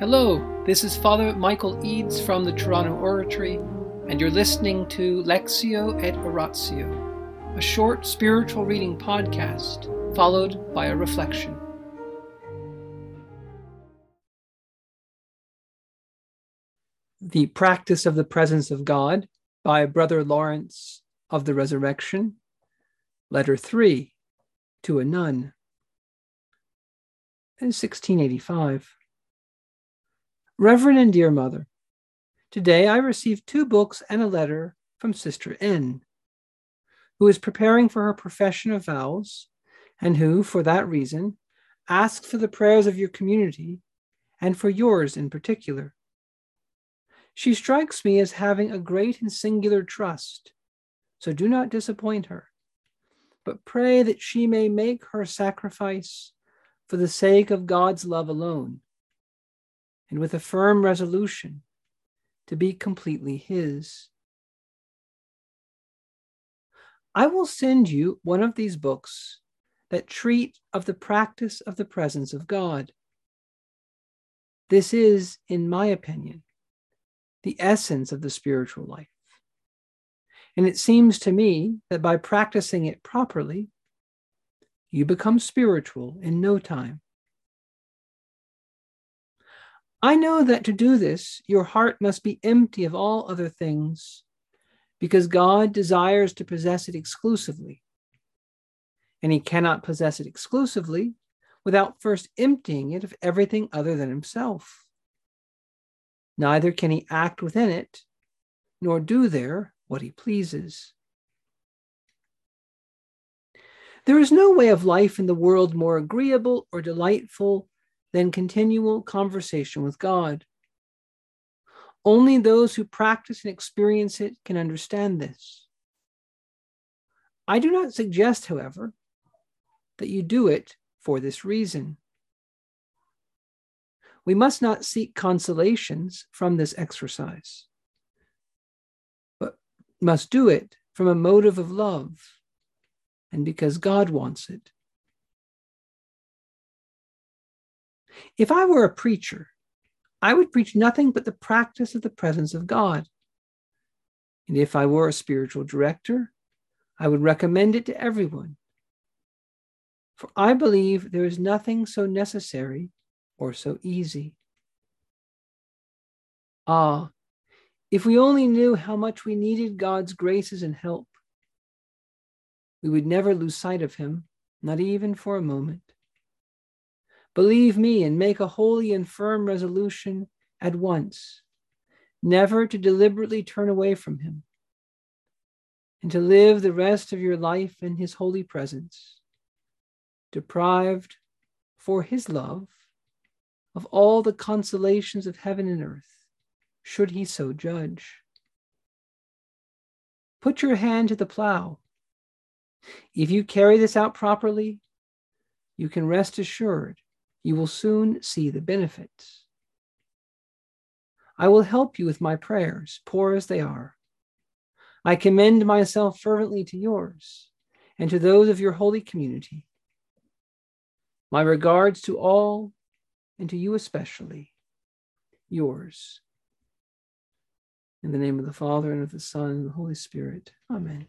Hello, this is Father Michael Eads from the Toronto Oratory, and you're listening to Lectio et Oratio, a short spiritual reading podcast followed by a reflection. The Practice of the Presence of God by Brother Lawrence of the Resurrection, Letter 3 to a Nun, in 1685. Reverend and dear Mother, today I received two books and a letter from Sister N, who is preparing for her profession of vows, and who, for that reason, asks for the prayers of your community and for yours in particular. She strikes me as having a great and singular trust, so do not disappoint her, but pray that she may make her sacrifice for the sake of God's love alone and with a firm resolution to be completely His. I will send you one of these books that treat of the practice of the presence of God. This is, in my opinion, the essence of the spiritual life. And it seems to me that by practicing it properly, you become spiritual in no time. I know that to do this, your heart must be empty of all other things, because God desires to possess it exclusively. And he cannot possess it exclusively without first emptying it of everything other than himself. Neither can he act within it, nor do there what he pleases. There is no way of life in the world more agreeable or delightful than continual conversation with God. Only those who practice and experience it can understand this. I do not suggest, however, that you do it for this reason. We must not seek consolations from this exercise, but must do it from a motive of love and because God wants it. If I were a preacher, I would preach nothing but the practice of the presence of God. And if I were a spiritual director, I would recommend it to everyone. For I believe there is nothing so necessary or so easy. Ah, if we only knew how much we needed God's graces and help, we would never lose sight of Him, not even for a moment. Believe me and make a holy and firm resolution at once, never to deliberately turn away from him, and to live the rest of your life in his holy presence, deprived for his love of all the consolations of heaven and earth, should he so judge. Put your hand to the plow. If you carry this out properly, you can rest assured you will soon see the benefits. I will help you with my prayers, poor as they are. I commend myself fervently to yours and to those of your holy community. My regards to all and to you especially, yours. In the name of the Father and of the Son and the Holy Spirit. Amen.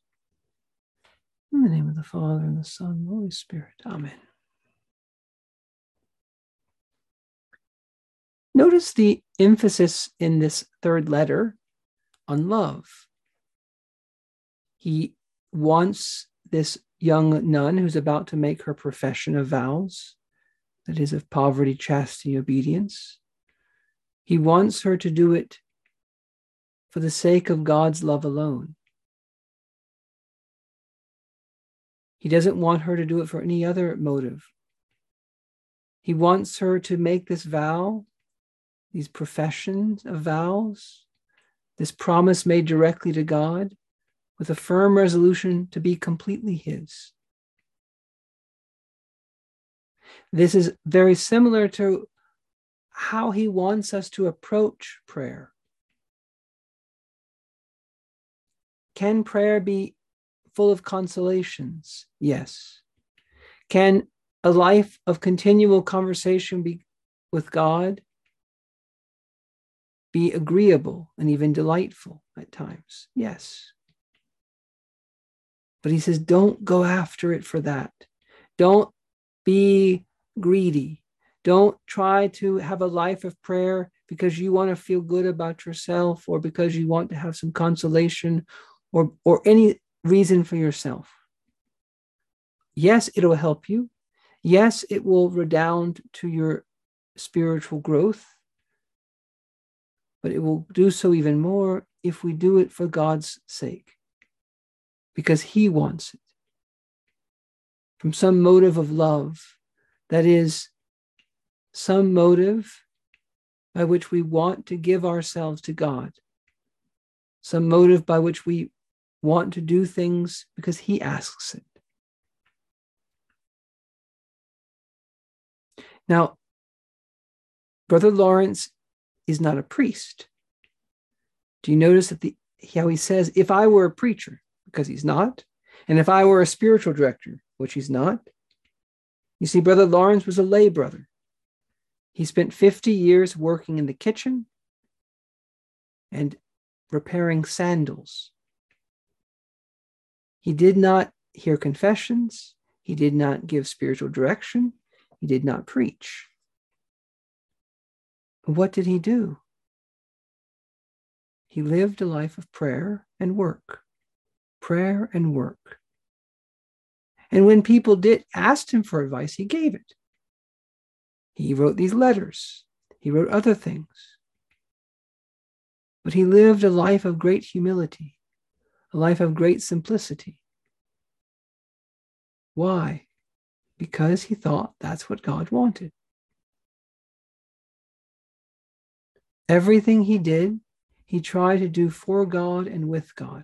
In the name of the Father, and the Son, and the Holy Spirit. Amen. Notice the emphasis in this third letter on love. He wants this young nun who's about to make her profession of vows, that is, of poverty, chastity, obedience. He wants her to do it for the sake of God's love alone. He doesn't want her to do it for any other motive. He wants her to make this vow, these professions of vows, this promise made directly to God with a firm resolution to be completely His. This is very similar to how He wants us to approach prayer. Can prayer be full of consolations? Yes. Can a life of continual conversation be, with God be agreeable and even delightful at times? Yes. But he says, don't go after it for that. Don't be greedy. Don't try to have a life of prayer because you want to feel good about yourself or because you want to have some consolation or, or any reason for yourself. Yes, it'll help you. Yes, it will redound to your spiritual growth, but it will do so even more if we do it for God's sake, because He wants it from some motive of love, that is, some motive by which we want to give ourselves to God, some motive by which we want to do things because He asks it. Now, Brother Lawrence is not a priest. Do you notice that the how he says, if I were a preacher, because he's not, and if I were a spiritual director, which he's not. You see, Brother Lawrence was a lay brother. He spent 50 years working in the kitchen and repairing sandals. He did not hear confessions. He did not give spiritual direction. He did not preach. What did he do? He lived a life of prayer and work, prayer and work. And when people did asked him for advice, he gave it. He wrote these letters. He wrote other things. But he lived a life of great humility, a life of great simplicity. Why? because he thought that's what God wanted. Everything he did, he tried to do for God and with God.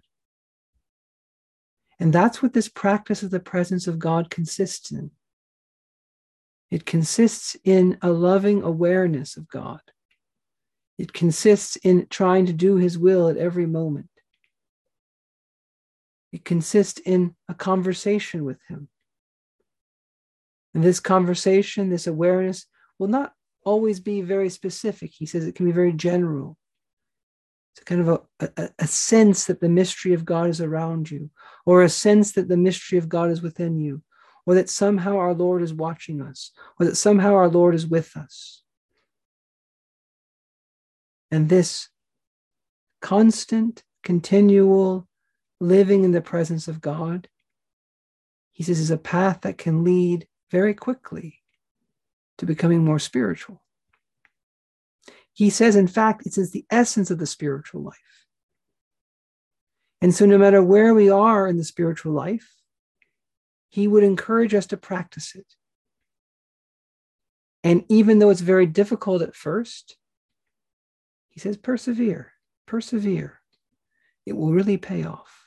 And that's what this practice of the presence of God consists in. It consists in a loving awareness of God. It consists in trying to do his will at every moment. It consists in a conversation with him. And this conversation, this awareness will not always be very specific. He says it can be very general. It's a kind of a, a, a, sense that the mystery of God is around you, or a sense that the mystery of God is within you, or that somehow our Lord is watching us, or that somehow our Lord is with us. And this constant, continual living in the presence of God, he says, is a path that can lead very quickly to becoming more spiritual. He says, in fact, it is the essence of the spiritual life. And so, no matter where we are in the spiritual life, he would encourage us to practice it. And even though it's very difficult at first, he says, persevere, persevere. It will really pay off.